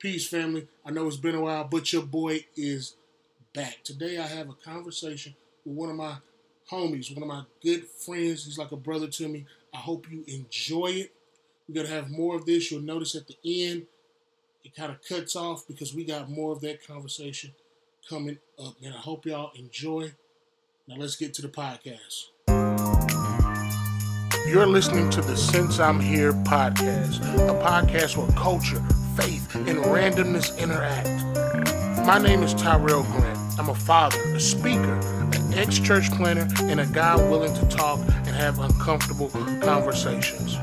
Peace, family. I know it's been a while, but your boy is back. Today I have a conversation with one of my homies, one of my good friends. He's like a brother to me. I hope you enjoy it. We're going to have more of this. You'll notice at the end, it kind of cuts off because we got more of that conversation coming up. And I hope y'all enjoy. Now let's get to the podcast. You're listening to the Since I'm Here podcast, a podcast where culture, faith, and randomness interact. My name is Tyrell Grant. I'm a father, a speaker, an ex church planter, and a guy willing to talk and have uncomfortable conversations.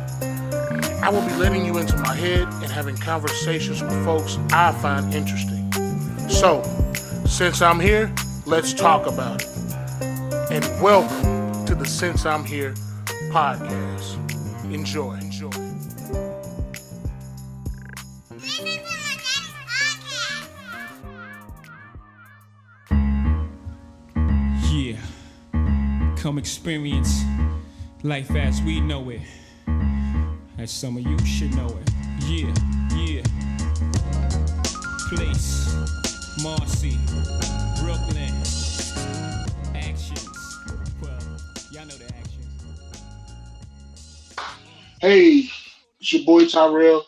I will be letting you into my head and having conversations with folks I find interesting. So, since I'm here, let's talk about it. And welcome to the Since I'm Here podcast. Enjoy. Enjoy. Come experience life as we know it. As some of you should know it. Yeah, yeah. Place, Marcy, Brooklyn. Actions. Well, y'all know the actions. Hey, it's your boy Tyrell,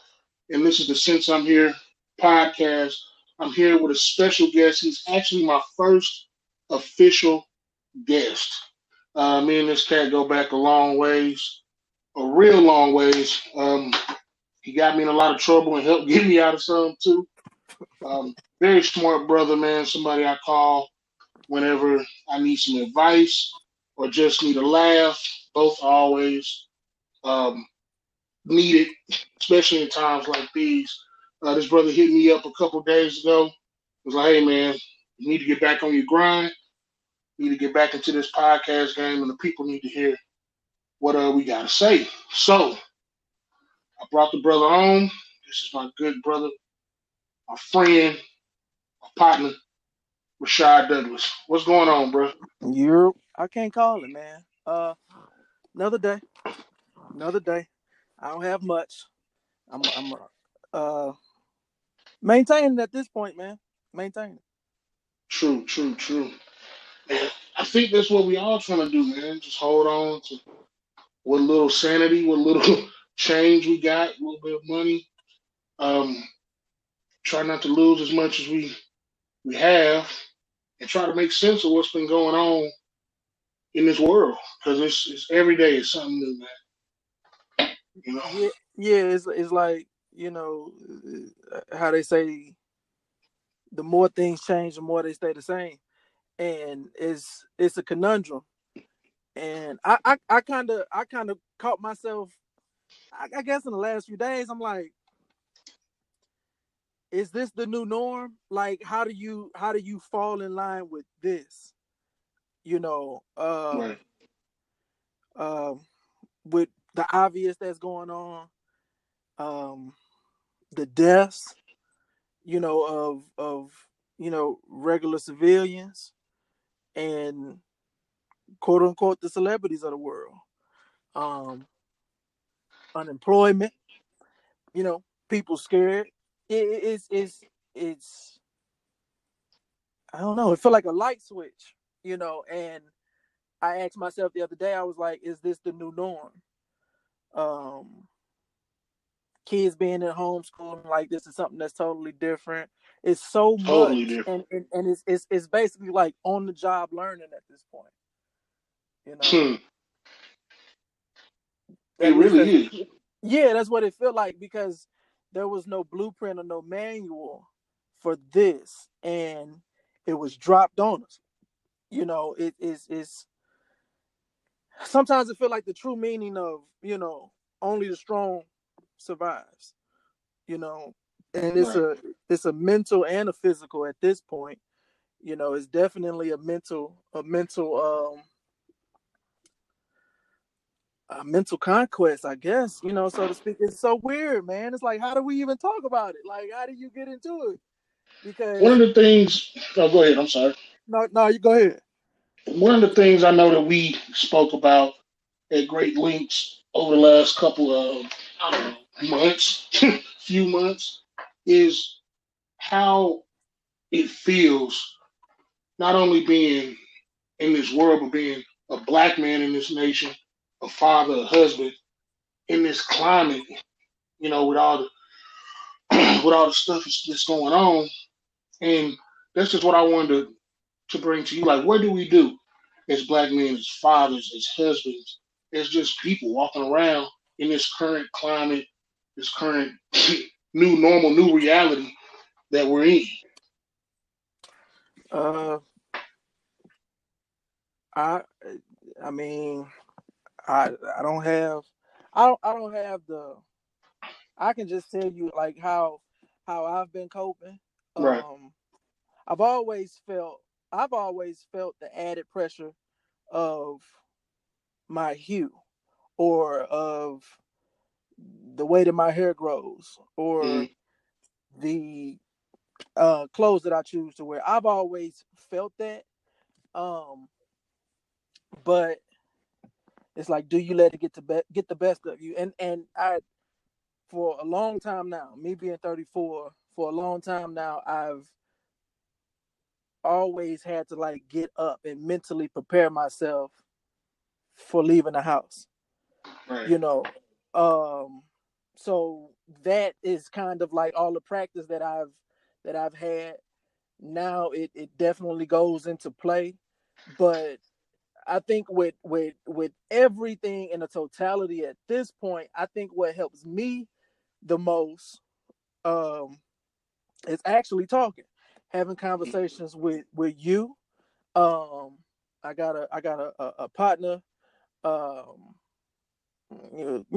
and this is the Since I'm Here podcast. I'm here with a special guest. He's actually my first official guest. Uh, me and this cat go back a long ways, a real long ways. Um, he got me in a lot of trouble and helped get me out of some too. Um, very smart brother, man. Somebody I call whenever I need some advice or just need a laugh. Both always um, needed, especially in times like these. Uh, this brother hit me up a couple days ago. Was like, "Hey, man, you need to get back on your grind. You need to get back into this podcast game, and the people need to hear what uh, we got to say." So, I brought the brother on. This is my good brother, my friend, my partner, Rashad Douglas. What's going on, bro? You're I can't call it, man. Uh another day. Another day. I don't have much. I'm I'm uh maintaining at this point, man. Maintaining. True, true, true. I think that's what we all trying to do, man. Just hold on to what little sanity, what little change we got, a little bit of money. Um, try not to lose as much as we we have, and try to make sense of what's been going on in this world because it's, it's every day is something new, man. You know, Yeah, yeah, it's it's like, you know, uh, how they say the more things change, the more they stay the same. And it's it's a conundrum. And I I, I kinda I kinda caught myself I, I guess in the last few days, I'm like, is this the new norm? Like, how do you how do you fall in line with this? You know, right? um, with the obvious that's going on, um, the deaths, you know, of of you know regular civilians, and quote unquote the celebrities of the world, um, unemployment, you know, people scared. It, it- it's it's it's I don't know. It felt like a light switch, you know. And I asked myself the other day, I was like, is this the new norm? Um, kids being at homeschooling like this is something that's totally different. It's so Totally much, different. and, and and it's it's it's basically like on the job learning at this point. You know, Hmm. It really is. yeah, that's what it felt like because there was no blueprint or no manual for this, and it was dropped on us. You know, it is is sometimes it feel like the true meaning of you know only the strong survives. You know, and it's a it's a mental and a physical at this point. You know, it's definitely a mental a mental um a mental conquest, I guess, you know, so to speak. It's so weird, man. It's like, how do we even talk about it? Like, how do you get into it? Because One of the things. Oh, go ahead. I'm sorry. no, no, you go ahead. One of the things I know that we spoke about at great lengths over the last couple of I don't know months, few months, is how it feels not only being in this world, but being a black man in this nation, a father, a husband, in this climate, you know, with all the with all the stuff that's going on. And that's just what I wanted to, to bring to you. Like, what do we do as black men, as fathers, as husbands, as just people walking around in this current climate, this current new normal, new reality that we're in? Uh, I, I mean, I, I don't have, I don't, I don't have the. I can just tell you like how, how I've been coping. Right. Um, I've always felt, I've always felt the added pressure of my hue, or of the way that my hair grows, or Mhm. the uh clothes that I choose to wear. I've always felt that. Um but it's like do you let it get to be- get the best of you? And and I for a long time now, me being 34, for a long time now, I've always had to like get up and mentally prepare myself for leaving the house Right. you know um so that is kind of like all the practice that i've that i've had. Now it it definitely goes into play but i think with with with everything in the totality at this point i think what helps me the most um is actually talking having conversations with with you. Um i got a i got a, a, a partner um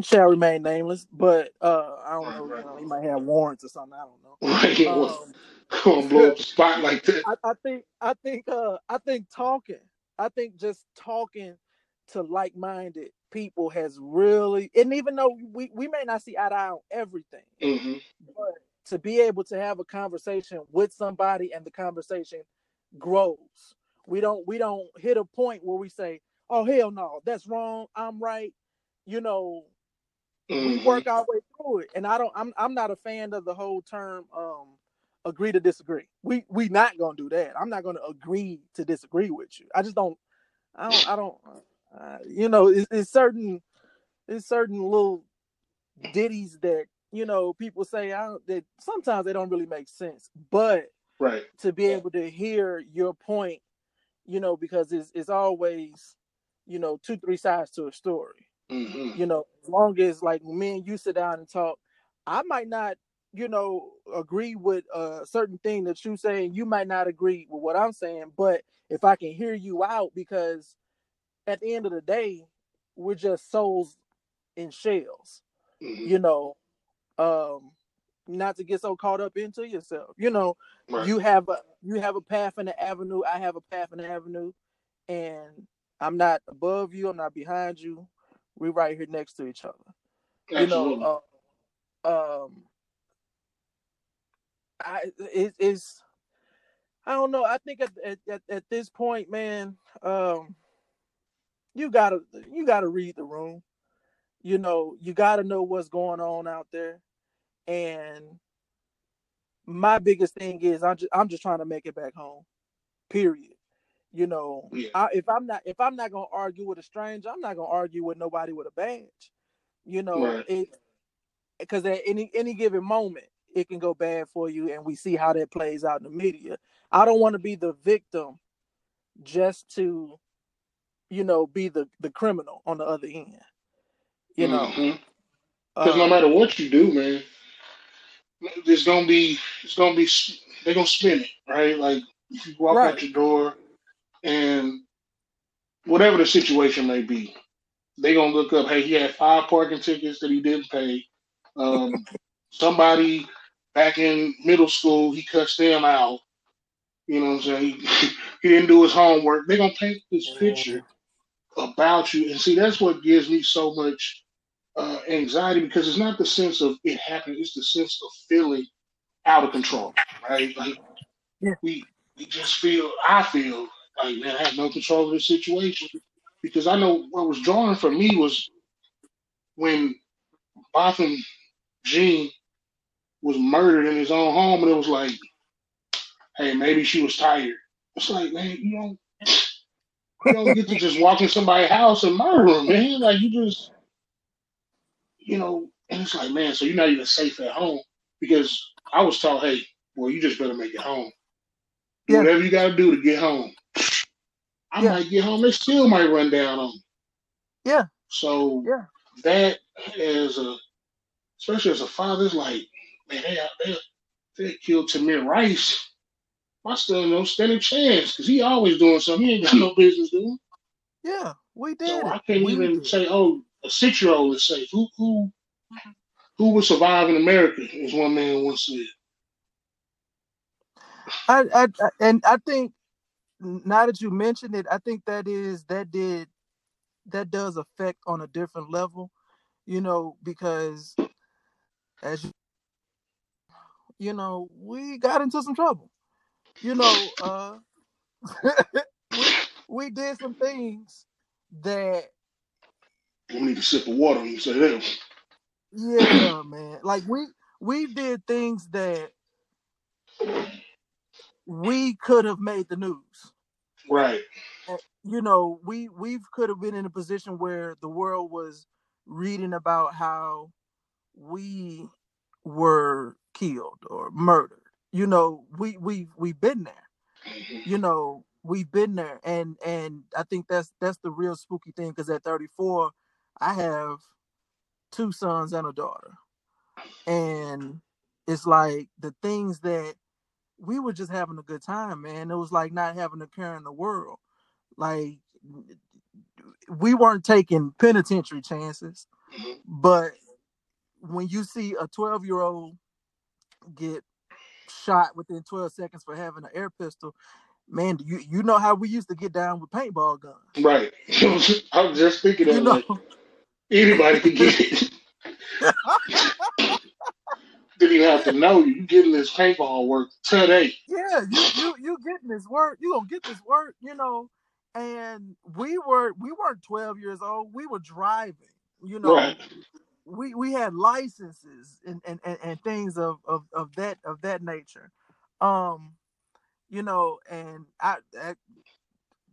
shall remain nameless, but uh, I don't know. right. He might have warrants or something. I don't know. Right. Um, blow up the spot like that. I, I think, I think, uh, I think talking, I think just talking to like-minded people has really, and even though we we may not see eye to eye on everything, hmm but to be able to have a conversation with somebody and the conversation grows. We don't we don't hit a point where we say, "Oh hell no, that's wrong. I'm right." You know, we hmm work our way through it. And I don't I'm I'm not a fan of the whole term um agree to disagree. We we not gonna do that. I'm not gonna agree to disagree with you. I just don't I don't I don't uh, you know it's, it's certain it's certain little ditties that you know people say I don't, that sometimes they don't really make sense. But Right. to be able to hear your point, you know, because it's it's always, you know, two, three sides to a story hmm you know, as long as like me and you sit down and talk, I might not, you know, agree with a certain thing that you say, and you might not agree with what I'm saying. But if I can hear you out, because at the end of the day, we're just souls in shells, hmm you know. Um, not to get so caught up into yourself, you know. Right. You have a you have a path and an avenue. I have a path and an avenue, and I'm not above you. I'm not behind you. We're right here next to each other. You know uh, um i it, it's i don't know. I think at, at, at, at this point man um you gotta you gotta read the room. You know you gotta know what's going on out there. And my biggest thing is i'm just i'm just trying to make it back home period you know Yeah. I, if i'm not if i'm not gonna argue with a stranger i'm not gonna argue with nobody with a badge you know Right. it because at any any given moment it can go bad for you and we see how that plays out in the media i don't want to be the victim just to you know be the the criminal on the other end you know Because no um, matter what you do, man, there's gonna be it's gonna be they're gonna spin it, right? Like if you walk Right. out your door and whatever the situation may be, they're gonna look up, hey, he had five parking tickets that he didn't pay. Um, somebody back in middle school, he cussed them out. You know what I'm saying? He, he didn't do his homework. They're gonna paint this picture about you. And see, that's what gives me so much uh, anxiety because it's not the sense of it happening, it's the sense of feeling out of control, right? Like Yeah. we we just feel I feel like man, I have no control of this situation. Because I know what was drawing for me was when Botham Jean was murdered in his own home and it was like hey, maybe she was tired. It's like, man, you don't you don't get to just walk in somebody's house and murder them, man. Like you just you know, and it's like, man, so you're not even safe at home because I was taught, hey, well, you just better make it home. Do Yeah. whatever you got to do to get home. I Yeah. might get home, they still might run down on me. Yeah. So Yeah. that as a, especially as a father, it's like, man, they they they killed Tamir Rice. I still no standing chance because he always doing something he ain't got no business doing. Yeah, we did So. I can't We even did. say, oh, a six year old is safe. Who who who would survive in America? As one man once said. I, I, I and I think now that you mentioned it, I think that is that did that does affect on a different level, you know, because as you, you know, we got into some trouble. You know, uh we we did some things that We need to sip of water when you say that. yeah, man. Like we we did things that we could have made the news. Right. you know, we we could have been in a position where the world was reading about how we were killed or murdered. You know, we we we've been there. Mhm. You know, we've been there, and and I think that's that's the real spooky thing. Because at 34, I have two sons and a daughter, and it's like the things that we were just having a good time, man. It was like not having a care in the world. Like we weren't taking penitentiary chances, Mhm. but when you see a 12 year old get shot within 12 seconds for having an air pistol, man, you you know how we used to get down with paintball guns. Right. I was just thinking that You know, like anybody can get it. Didn't even have to know you. You getting this paintball work today. yeah, you you you getting this work, you gonna get this work, you know. And we were we weren't 12 years old, we were driving, you know. Right. we we had licenses and and, and, and things of, of of that of that nature um you know and I, I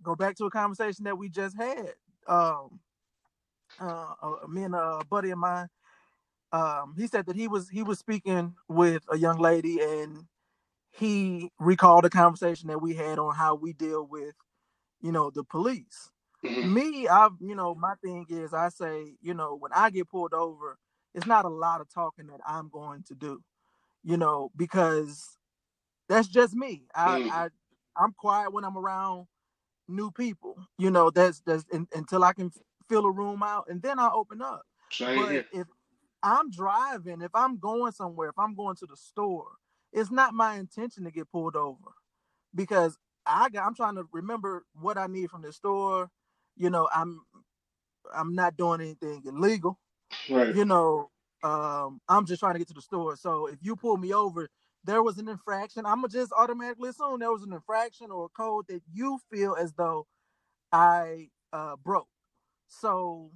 go back to a conversation that we just had um uh, uh me and a buddy of mine um he said that he was he was speaking with a young lady and he recalled a conversation that we had on how we deal with you know the police Mhm. me, i've you know, my thing is I say, you know, when I get pulled over, it's not a lot of talking that I'm going to do, you know, because that's just me. I Mm. I I'm quiet when I'm around new people, you know, that's that's in, until I can fill a room out and then I open up. Same But here. if I'm driving, if I'm going somewhere, if I'm going to the store, it's not my intention to get pulled over because I got I'm trying to remember what I need from the store. You know, I'm I'm not doing anything illegal. Right. You know, um, I'm just trying to get to the store. So if you pull me over, there was an infraction. I'm gonna just automatically assume there was an infraction or a code that you feel as though I uh, broke. So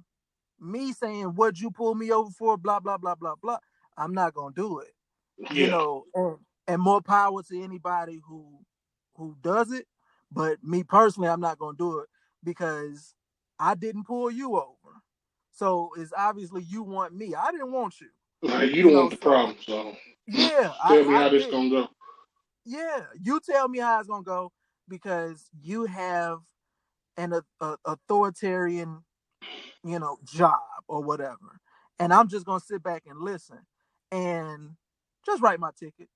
me saying what'd you pull me over for, blah blah blah blah blah. I'm not gonna do it you know, and, and more power to anybody who who does it. But me personally, I'm not gonna do it because I didn't pull you over. So it's obviously you want me. I didn't want you. Like you You don't know, want the so problem, so yeah, tell I, me I how this did. gonna go. Yeah, you tell me how it's gonna go because you have an a, a, authoritarian, you know, job or whatever, and I'm just gonna sit back and listen and just write my ticket.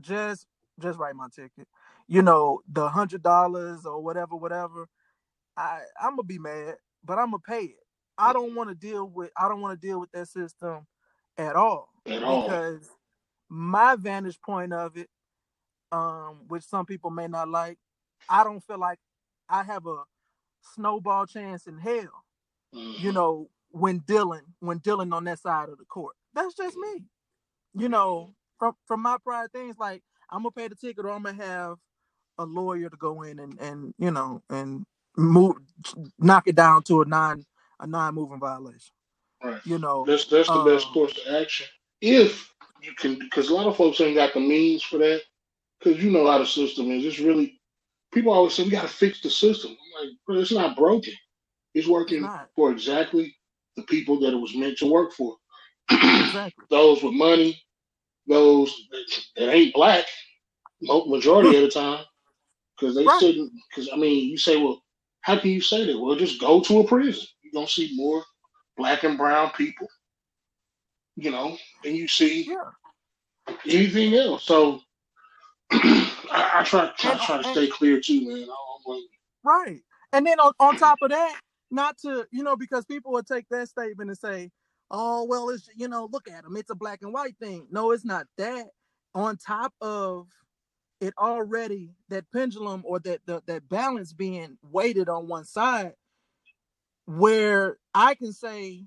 Just just write my ticket. You know, the hundred dollars or whatever, whatever. I I'm gonna be mad, but I'm gonna pay it. I don't want to deal with I don't want to deal with that system at all At all. because my vantage point of it, um, which some people may not like, I don't feel like I have a snowball chance in hell. You know, when dealing when dealing on that side of the court. That's just me. You know, from from my prior things, like I'm gonna pay the ticket or I'm gonna have a lawyer to go in and and you know and move knock it down to a non a non moving violation. Right. You know, That's that's the best um, course of action. If you can, because a lot of folks ain't got the means for that. because you know how the system is. It's really people always say we got to fix the system. I'm like, bro, it's not broken. It's working for exactly the people that it was meant to work for. Exactly. those with money, those that, that ain't black, mo- majority of the time, because they Right. shouldn't. Because I mean, you say, well, how can you say that? Well, just go to a prison. You're gonna see more black and brown people, you know, than you see Yeah. anything else. So I, I try, try, And- try to and- stay clear too, man. I don't blame Right. And then on, on top of that, not to, you know, because people would take that statement and say, oh, well, it's, you know, look at them. It's a black and white thing. No, it's not that. On top of it already, that pendulum or that, that, that balance being weighted on one side, where I can say,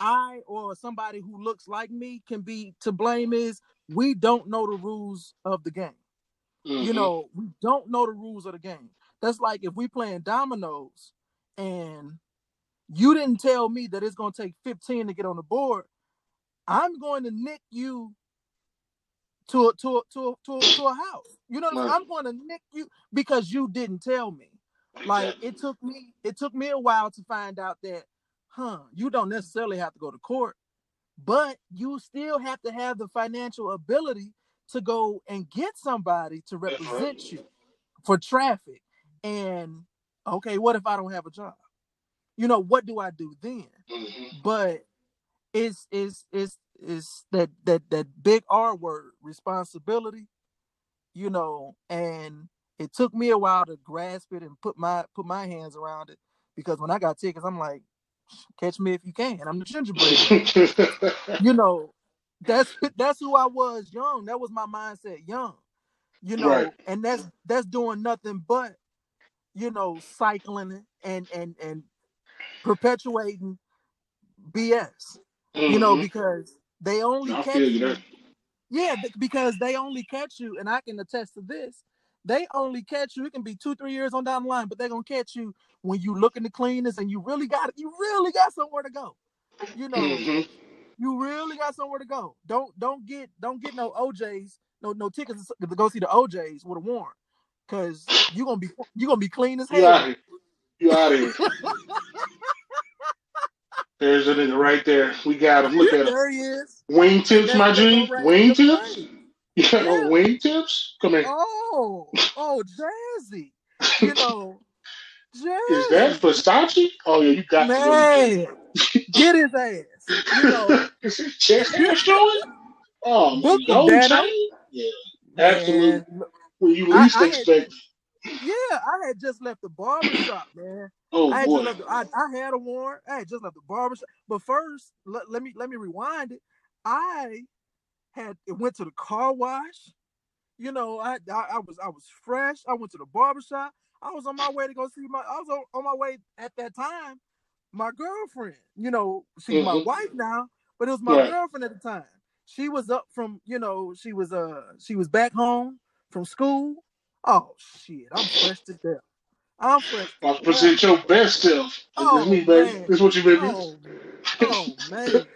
I or somebody who looks like me can be to blame is we don't know the rules of the game you Mhm. know, we don't know the rules of the game. That's like if we playing dominoes and you didn't tell me that it's gonna take 15 to get on the board, I'm going to nick you to a to a to a, to a, to a house. You know what I mean? Right. I'm going to nick you because you didn't tell me. Like it took me it took me a while to find out that, huh, you don't necessarily have to go to court, but you still have to have the financial ability to go and get somebody to That's right. represent you for traffic. And okay, what if I don't have a job? You know, what do I do then? Mhm. But it's it's it's it's that that that big R word, responsibility, you know, and it took me a while to grasp it and put my put my hands around it because when I got tickets, I'm like, catch me if you can. I'm the gingerbread. you know, that's that's who I was young. That was my mindset young. You know, Right. and that's that's doing nothing but, you know, cycling and and and perpetuating BS. You know, Mhm. because they only I catch you. Yeah, because they only catch you, and I can attest to this. They only catch you. It can be two, three years on down the line, but they're gonna catch you when you look in the cleanest and you really got you really got somewhere to go. You know, Mhm. you really got somewhere to go. Don't don't get don't get no OJs, no no tickets to go see the OJs with a warrant, cause you gonna be you gonna be clean as You out hell. here. You out here. There's a nigga right there. We got him. Look at him. there he is. Wingtips, my That- that G. go right- Wingtips? right. You got no Yeah. wingtips? Come here. Oh, oh, Jazzy. You know, Jazzy. Is that Versace? Oh yeah, you got to go. man? Get his ass. You know, Is his chest hair showing? Oh, man, Book Danno. chain? Yeah, Absolutely. man, when you least I had- expect. Yeah, I had just left the barber shop, man. Oh I had boy. The, I, I had a warrant. I had just left the barber shop. But first, let, let me let me rewind it. I had it went to the car wash. You know, I, I I was I was fresh. I went to the barber shop. I was on my way to go see my. I was on, on my way at that time. My girlfriend. You know, she's my Mhm. wife now, but it was my Right. girlfriend at the time. She was up from. You know, she was uh she was back home from school. Oh shit, I'm fresh to death. I'm fresh. to I'll death. present your best self. Oh, This me, baby. man. This is what you baby. Oh, oh man,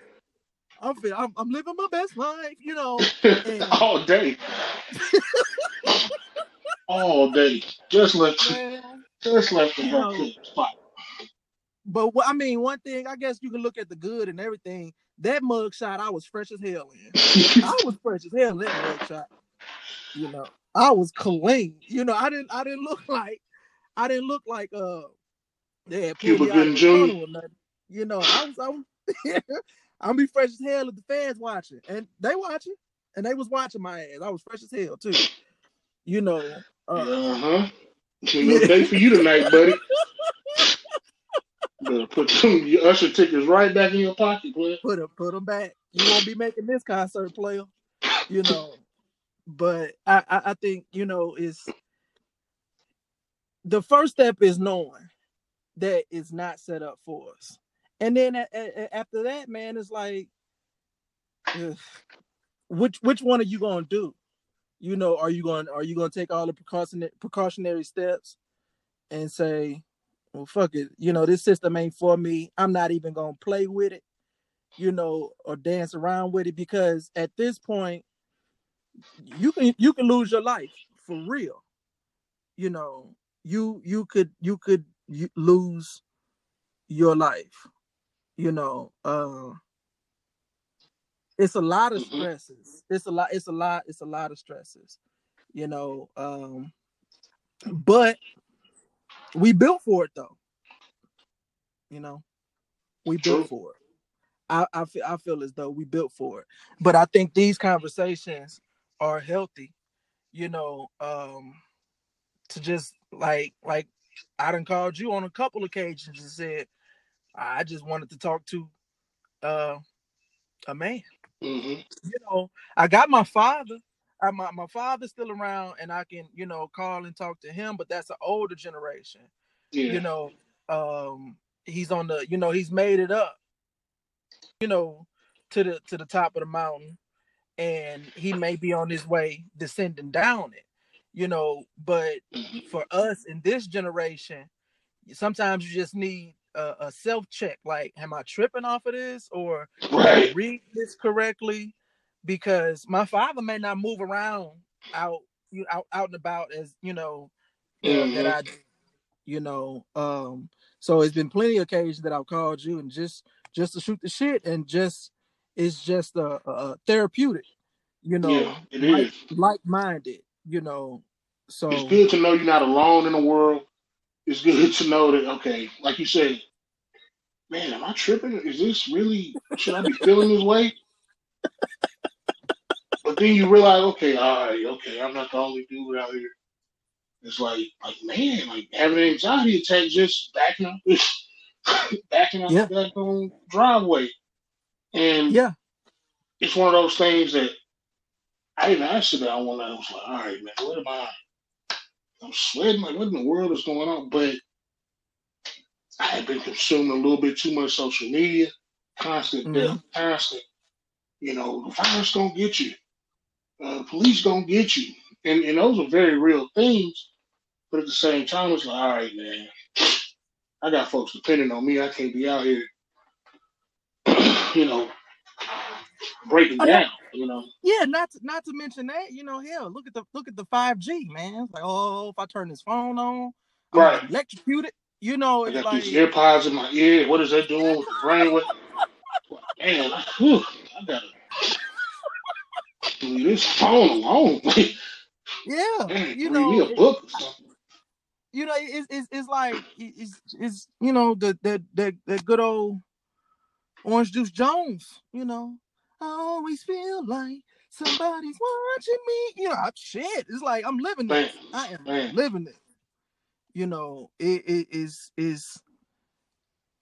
I'm, I'm I'm living my best life, you know. and- All day. All day. Just left. Man. Just left the You know. spot. But what I mean, one thing I guess you can look at the good and everything. That mug shot, I was fresh as hell in. I was fresh as hell in that mug shot. You know, I was clean. You know, I didn't I didn't look like I didn't look like uh they had pulled Cuba me out of Gooding Jr. tunnel or nothing. You know, I was I was I'm be fresh as hell if the fans watching. And they watching. And they was watching my ass. I was fresh as hell too. You know, uh, Uh huh. No day for you tonight, buddy. Better put them, your usher tickets right back in your pocket, boy. put them put them back. You won't be making this concert, player. You know, but I, I I think you know is the first step is knowing that it's not set up for us, and then a- a- after that, man, it's like, ugh, which which one are you gonna do? You know, are you going to are you gonna take all the precautionary precautionary steps and say, well, fuck it, you know, this system ain't for me. I'm not even gonna play with it you know, or dance around with it because at this point, you can you can lose your life for real. You know, you you could you could lose your life. You know, uh it's a lot of Mhm. stresses. It's a lot, it's a lot, it's a lot of stresses, you know. Um, but we built for it though. You know, we built for it. I, I feel I feel as though we built for it. But I think these conversations are healthy, you know, um, to just like like I done called you on a couple occasions and said I just wanted to talk to uh a man. hmm You know, I got my father. I, my, my father's still around and I can, you know, call and talk to him, but that's an older generation. Yeah. You know, um, he's on the, you know, he's made it up, you know, to the to the top of the mountain, and he may be on his way descending down it, you know, but Mhm. for us in this generation, sometimes you just need a, a self check. Like, am I tripping off of this, or Right. read this correctly? Because my father may not move around out, you out, out and about as you know uh, that. I, you know. Um, so it's been plenty of occasions that I've called you and just just to shoot the shit and just it's just a, a, therapeutic, you know, Yeah, it like is. like minded, you know. So it's good to know you're not alone in the world. It's good to know that okay, like you said, man, am I tripping? Is this really? Should I be feeling this way? But then you realize, okay, all right, okay, I'm not the only dude out here. It's like, like man, like having an anxiety attack just backing up, backing up yeah, the back driveway, and yeah, it's one of those things that I didn't answer that. I one night I was like, all right, man, what am I? I'm sweating. Like, what in the world is going on? But I had been consuming a little bit too much social media, constant hmm death, constant. You know, the virus gonna get you. Uh, the police gonna get you, and and those are very real things. But at the same time, it's like, all right, man, I got folks depending on me. I can't be out here, you know, breaking Oh, not, down. You know, yeah, not to, not to mention that, you know, hell, look at the look at the five G, man. It's like, oh, if I turn this phone on, I'm right? gonna electrocute it. You know, I it's got these like, AirPods in my ear. What is that doing with the brain? What? I, whew, I gotta leave this phone alone. Yeah, man, you read me know, a book or something. you know, it's it's, it's like it's it's you know the that that that good old Orange Juice Jones. You know, I always feel like somebody's watching me. You know, I, shit, it's like I'm living this. I am living this. You know, it, it is is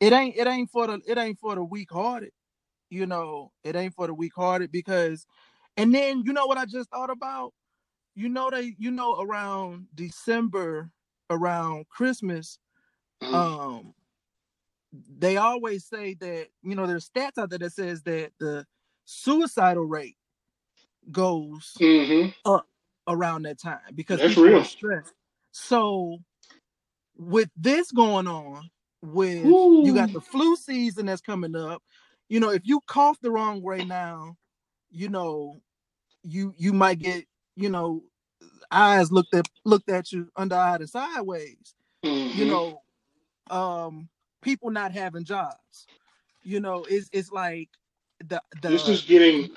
it ain't it ain't for the it ain't for the weak hearted. You know, it ain't for the weak hearted because, and then you know what I just thought about. You know they you know around December around Christmas mm, um they always say that you know there's stats out there that says that the suicidal rate goes hmm up around that time because that's people are real. stressed. So with this going on with you got the flu season that's coming up you know if you cough the wrong way now you know you you might get you know eyes looked at looked at you under eyed and sideways. You hmm know um people not having jobs you know it's it's like the the This is getting.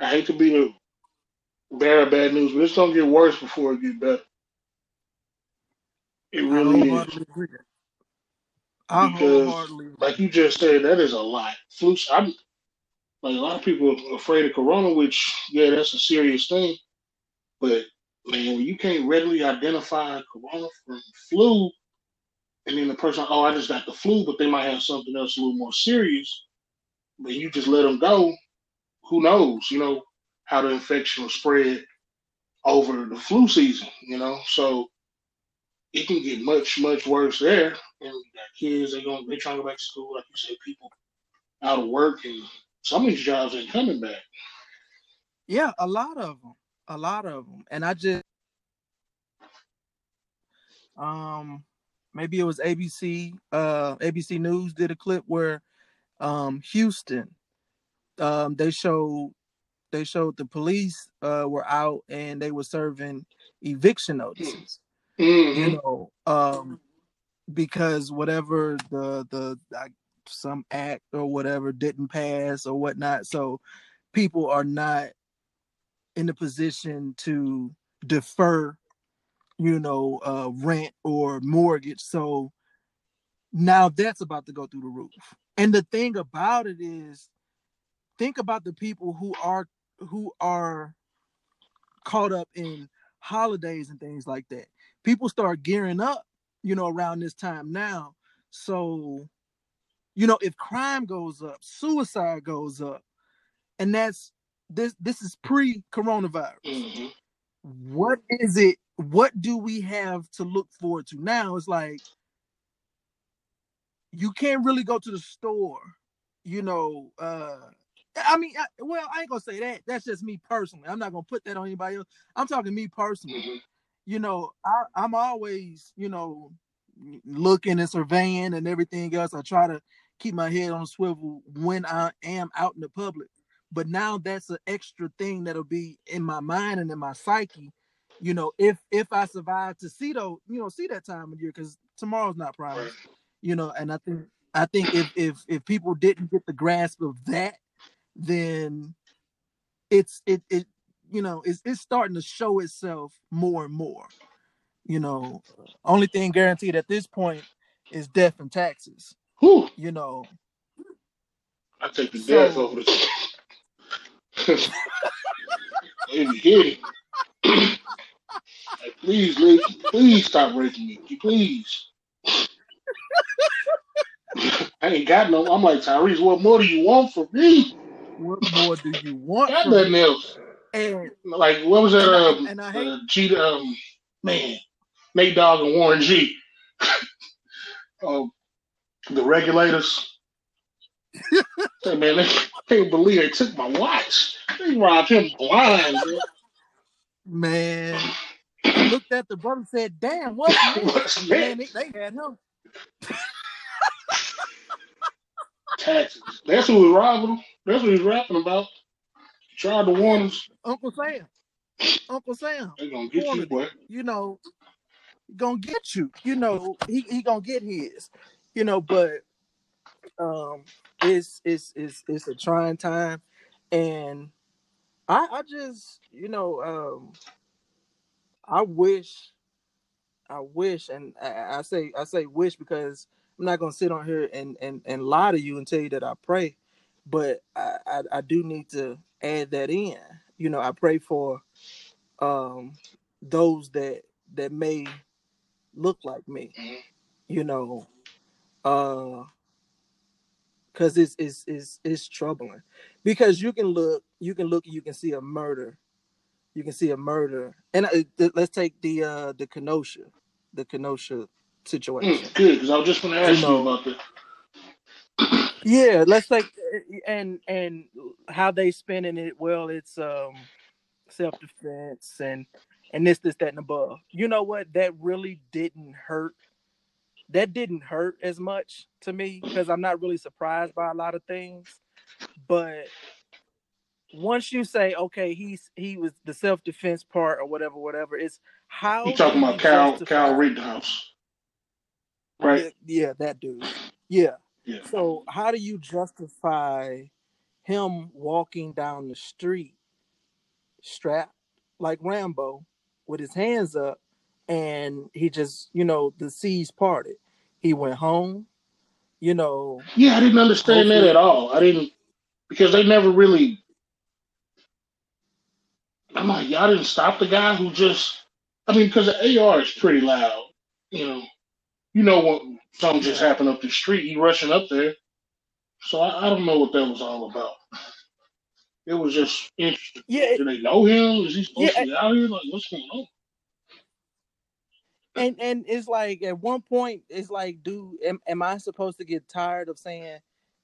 I hate to be the bearer bad news, but it's gonna get worse before it get better. It really is wholeheartedly agree i because, like you just said, that is a lot. Flu. I'm like a lot of people are afraid of corona, which yeah, that's a serious thing. But man, when you can't readily identify corona from flu, and then the person, oh, I just got the flu, but they might have something else a little more serious, but you just let them go. Who knows? You know how the infection will spread over the flu season. You know, so it can get much much worse there. And you got kids, they're going they trying to go back to school, like you said, people out of work, and some of these jobs ain't coming back. yeah a lot of them a lot of them and i just um maybe it was abc uh abc news did a clip where um houston um they showed they showed the police uh, were out and they were serving eviction notices. Mhm. You know, um, because whatever the the like, some act or whatever didn't pass or whatnot, so people are not in the position to defer, you know, uh, rent or mortgage. So now that's about to go through the roof. And the thing about it is, think about the people who are who are caught up in holidays and things like that. People start gearing up, you know, around this time now. So, you know, if crime goes up, suicide goes up, and that's this this is pre-coronavirus. Mhm. What is it? What do we have to look forward to now? It's like you can't really go to the store, you know. uh I mean, I, well, I ain't gonna say that. That's just me personally. I'm not gonna put that on anybody else. I'm talking me personally. Mhm. You know, I, I'm always, you know, looking and surveying and everything else. I try to keep my head on swivel when I am out in the public. But now that's an extra thing that'll be in my mind and in my psyche. You know, if if I survive to see though you know, see that time of year, because tomorrow's not promised. You know, and I think I think if if if people didn't get the grasp of that, then it's it it you know it's it's starting to show itself more and more. You know, only thing guaranteed at this point is death and taxes. Whew. You know, I take the So- death over the. Hit it. Hey, please, please stop raping me, please. I ain't got no. I'm like Tyrese. What more do you want from me? what more do you want? Got nothing me? else. And Like what was that? And I- Um, and I hate- uh, G, um, man, Nate Dogg and Warren G. um, the regulators. Say, man, they can't believe they took my watch. They robbed him blind, man. I looked at the brother said, "Damn, what?" What's Man, they, they had him. Taxes. That's who was robbing him. That's what he's rapping about. Tried to warn us. Uncle Sam, Uncle Sam. They gonna get you, boy. you know, gonna get you. You know, he, he gonna get his. You know, but um it's it's it's it's a trying time and I I just, you know, um I wish I wish and I, I say I say wish because I'm not gonna sit on here and, and, and lie to you and tell you that I pray, but I, I, I do need to add that in. You know, I pray for um those that that may look like me, Mhm. you know, uh because it's, it's it's it's troubling because you can look you can look you can see a murder. You can see a murder. And uh, th- let's take the uh the kenosha the kenosha situation. Mm, good, because I was just gonna ask You you, about that. yeah let's take and and how they spinning it. Well it's um self-defense and and this this that and above. You know what? That really didn't hurt. That didn't hurt as much to me because i'm not really surprised by a lot of things. But once you say okay he's he was the self-defense part or whatever whatever it's how You talking about Kyle Kyle Rittenhouse, right? yeah, yeah, that dude. Yeah. Yeah. So how do you justify him walking down the street strapped like Rambo with his hands up and he just, you know, the seas parted. He went home, you know, Yeah, I didn't understand that at all. I didn't because they never really. I'm like, y'all didn't stop the guy who just. I mean, because the AR is pretty loud. You know, you know what something just happened up the street. He rushing up there, so I, I don't know what that was all about. It was just interesting. yeah, Do they know him? Is he supposed Yeah, to be out here? Like, what's going on? and and it's like at one point it's like, dude, am, am I supposed to get tired of saying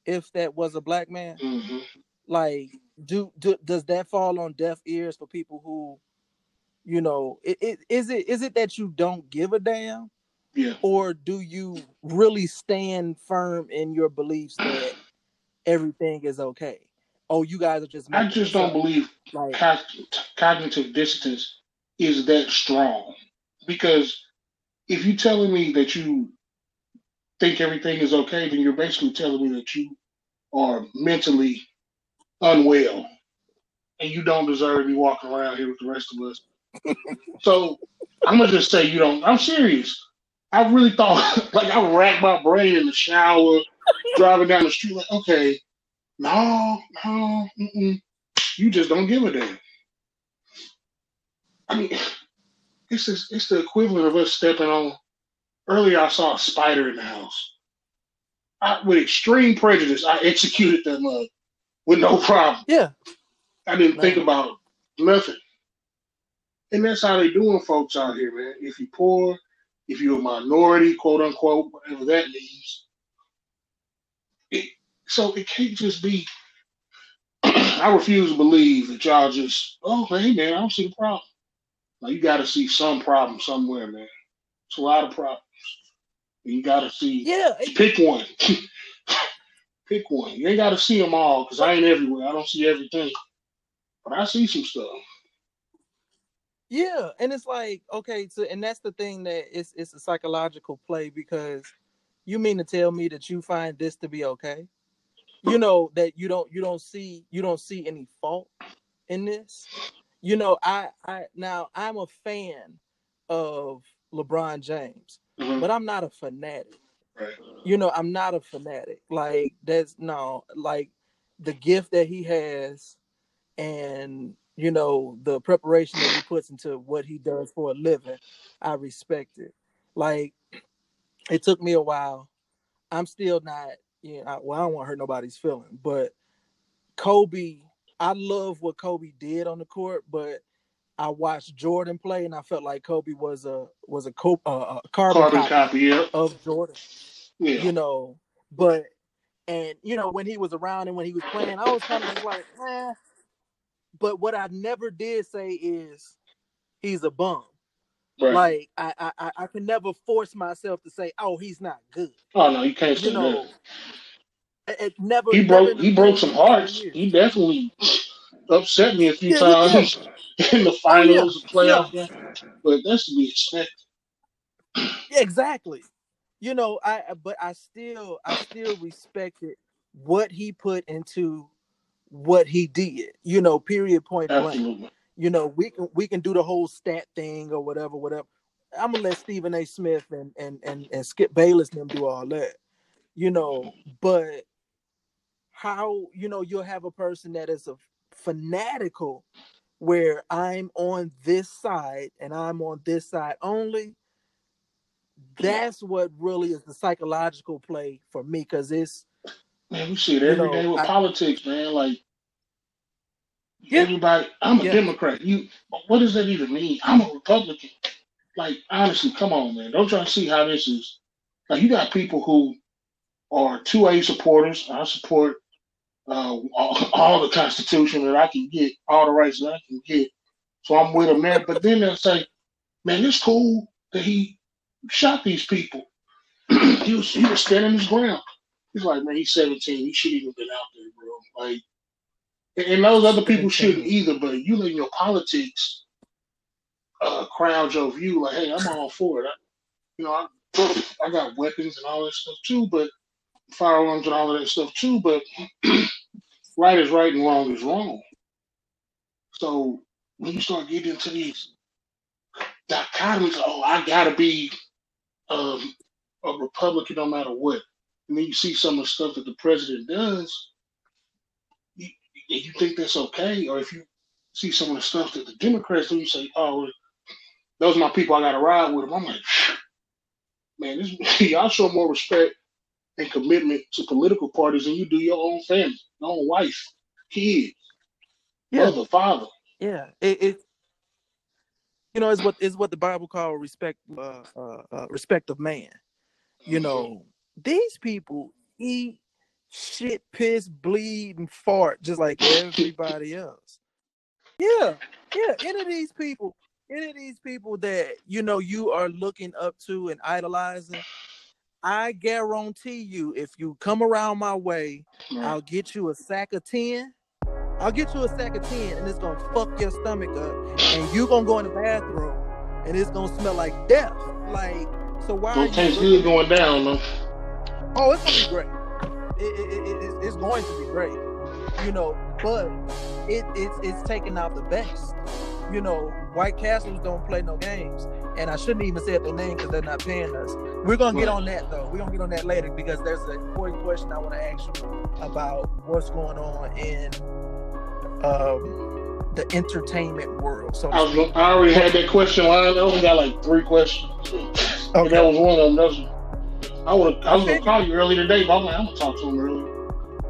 if that was a black man? hmm like do, do does that fall on deaf ears for people who you know it, it is it is it that you don't give a damn Yeah. or do you really stand firm in your beliefs that everything is okay oh, you guys are just. I just don't up. believe Like, cog- cognitive dissonance is that strong. Because if you're telling me that you think everything is okay, then you're basically telling me that you are mentally unwell and you don't deserve to be walking around here with the rest of us. so I'm gonna just say you don't. I'm serious. I really thought, like, I racked my brain in the shower, driving down the street. Like, okay, no, no, mm-mm. you just don't give a damn. I mean, it's just, it's the equivalent of us stepping on. Earlier, I saw a spider in the house. I, with extreme prejudice, I executed that mug with no problem. yeah, I didn't think about nothing. And that's how they doing folks out here, man. If you're poor, if you're a minority, quote unquote, whatever that means. It, so it can't just be. I refuse to believe that y'all just, oh, hey, man, I don't see the problem. Now, you got to see some problem somewhere, man. It's a lot of problems. You got to see, yeah, it- pick one. pick one. You ain't got to see them all because I ain't everywhere. I don't see everything. But I see some stuff. yeah. And it's like, okay, so and that's the thing that it's it's a psychological play because you mean to tell me that you find this to be okay? You know that you don't you don't see you don't see any fault in this. You know, I I now I'm a fan of LeBron James, Mhm. but I'm not a fanatic. You know i'm not a fanatic. Like that's no like the gift that he has and you know the preparation that he puts into what he does for a living i respect it. Like it took me a while. I'm still not you know I, well i don't want to hurt nobody's feeling but kobe i love what kobe did on the court but i watched jordan play and i felt like kobe was a was a, co- uh, a carbon, Carbon copy copy, yeah. of jordan Yeah. you know, but and you know, when he was around and when he was playing, I was kind of like, eh. But what I never did say is he's a bum. Right. Like I, I I- can never force myself to say, oh, he's not good. oh no, you can't You know, that. it, never He broke a he broke some hearts. years. He definitely upset me a few Yeah, times in the yeah, finals, yeah, playoff game. But that's to be expected. exactly. You know, I but I still I still respected what he put into what he did. You know, period, point blank. You know, we can we can do the whole stat thing or whatever, whatever. I'm gonna let Stephen A. Smith and and and, and Skip Bayless them do all that, you know. But how you know you'll have a person that is a fanatical, where I'm on this side and I'm on this side only. That's what really is the psychological play for me, because it's Man, we see it You every day know, with I- politics, man. Like Yeah. everybody I'm a Yeah. Democrat. You what does that even mean? I'm a Republican. Like honestly, come on, man. Don't try to see how this is like you got people who are two A supporters. I support uh, all, all the Constitution that I can get, all the rights that I can get. So I'm with them there. But then they'll say, man, it's cool that he shot these people. he was he was standing his ground. He's like, man, he's 17. He shouldn't even been out there, bro. Like, and, and those other people shouldn't either. But you let your politics uh, crowd your view. Like, hey, I'm all for it. I, you know, I, I got weapons and all that stuff too, but firearms and all of that stuff too. But right is right and wrong is wrong. So when you start getting into these dichotomies, oh, I gotta be um, a Republican no matter what. And then you see some of the stuff that the president does, you, and you think that's okay. Or if you see some of the stuff that the Democrats do, you say, oh, those are my people, I gotta ride with them. I'm like, man, this, y'all show more respect and commitment to political parties than you do your own family, own wife, kids, yeah, mother, father. yeah. It, it you know is what is what the Bible call respect uh, uh, uh respect of man. you know, these people eat shit, piss, bleed, and fart just like everybody else. Yeah, yeah. Any of these people, any of these people that you know you are looking up to and idolizing, I guarantee you, if you come around my way. I'll get you a sack of ten, I'll get you a sack of 10 and it's gonna fuck your stomach up. And you gonna go in the bathroom and it's gonna smell like death. Like, so why Don't taste good going down though. Oh, it's gonna be great. It, it, it, it, it's going to be great. You know, but it, it's it's taking out the best. You know, White Castles don't play no games. And I shouldn't even say their name because they're not paying us. We're gonna get on that though. We're gonna get on that later because there's an important question I want to ask you about what's going on in um, the entertainment world. So I was. I already had that question lined. I only got like three questions. And that was one of them. That's, I would I was gonna figured. call you earlier today, but I'm like, I'm gonna talk to him earlier.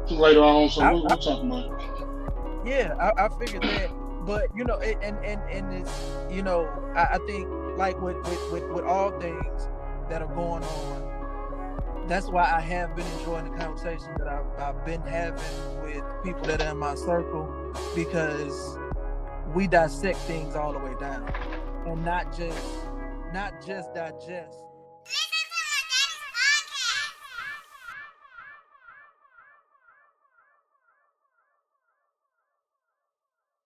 Later on, so I- we'll, I- we'll talk about it. Yeah, I, I figured that. But you know, and and and it's you know, I, I think like with, with with with all things that are going on, that's why I have been enjoying the conversation that I've, I've been having with people that are in my circle because we dissect things all the way down and not just not just digest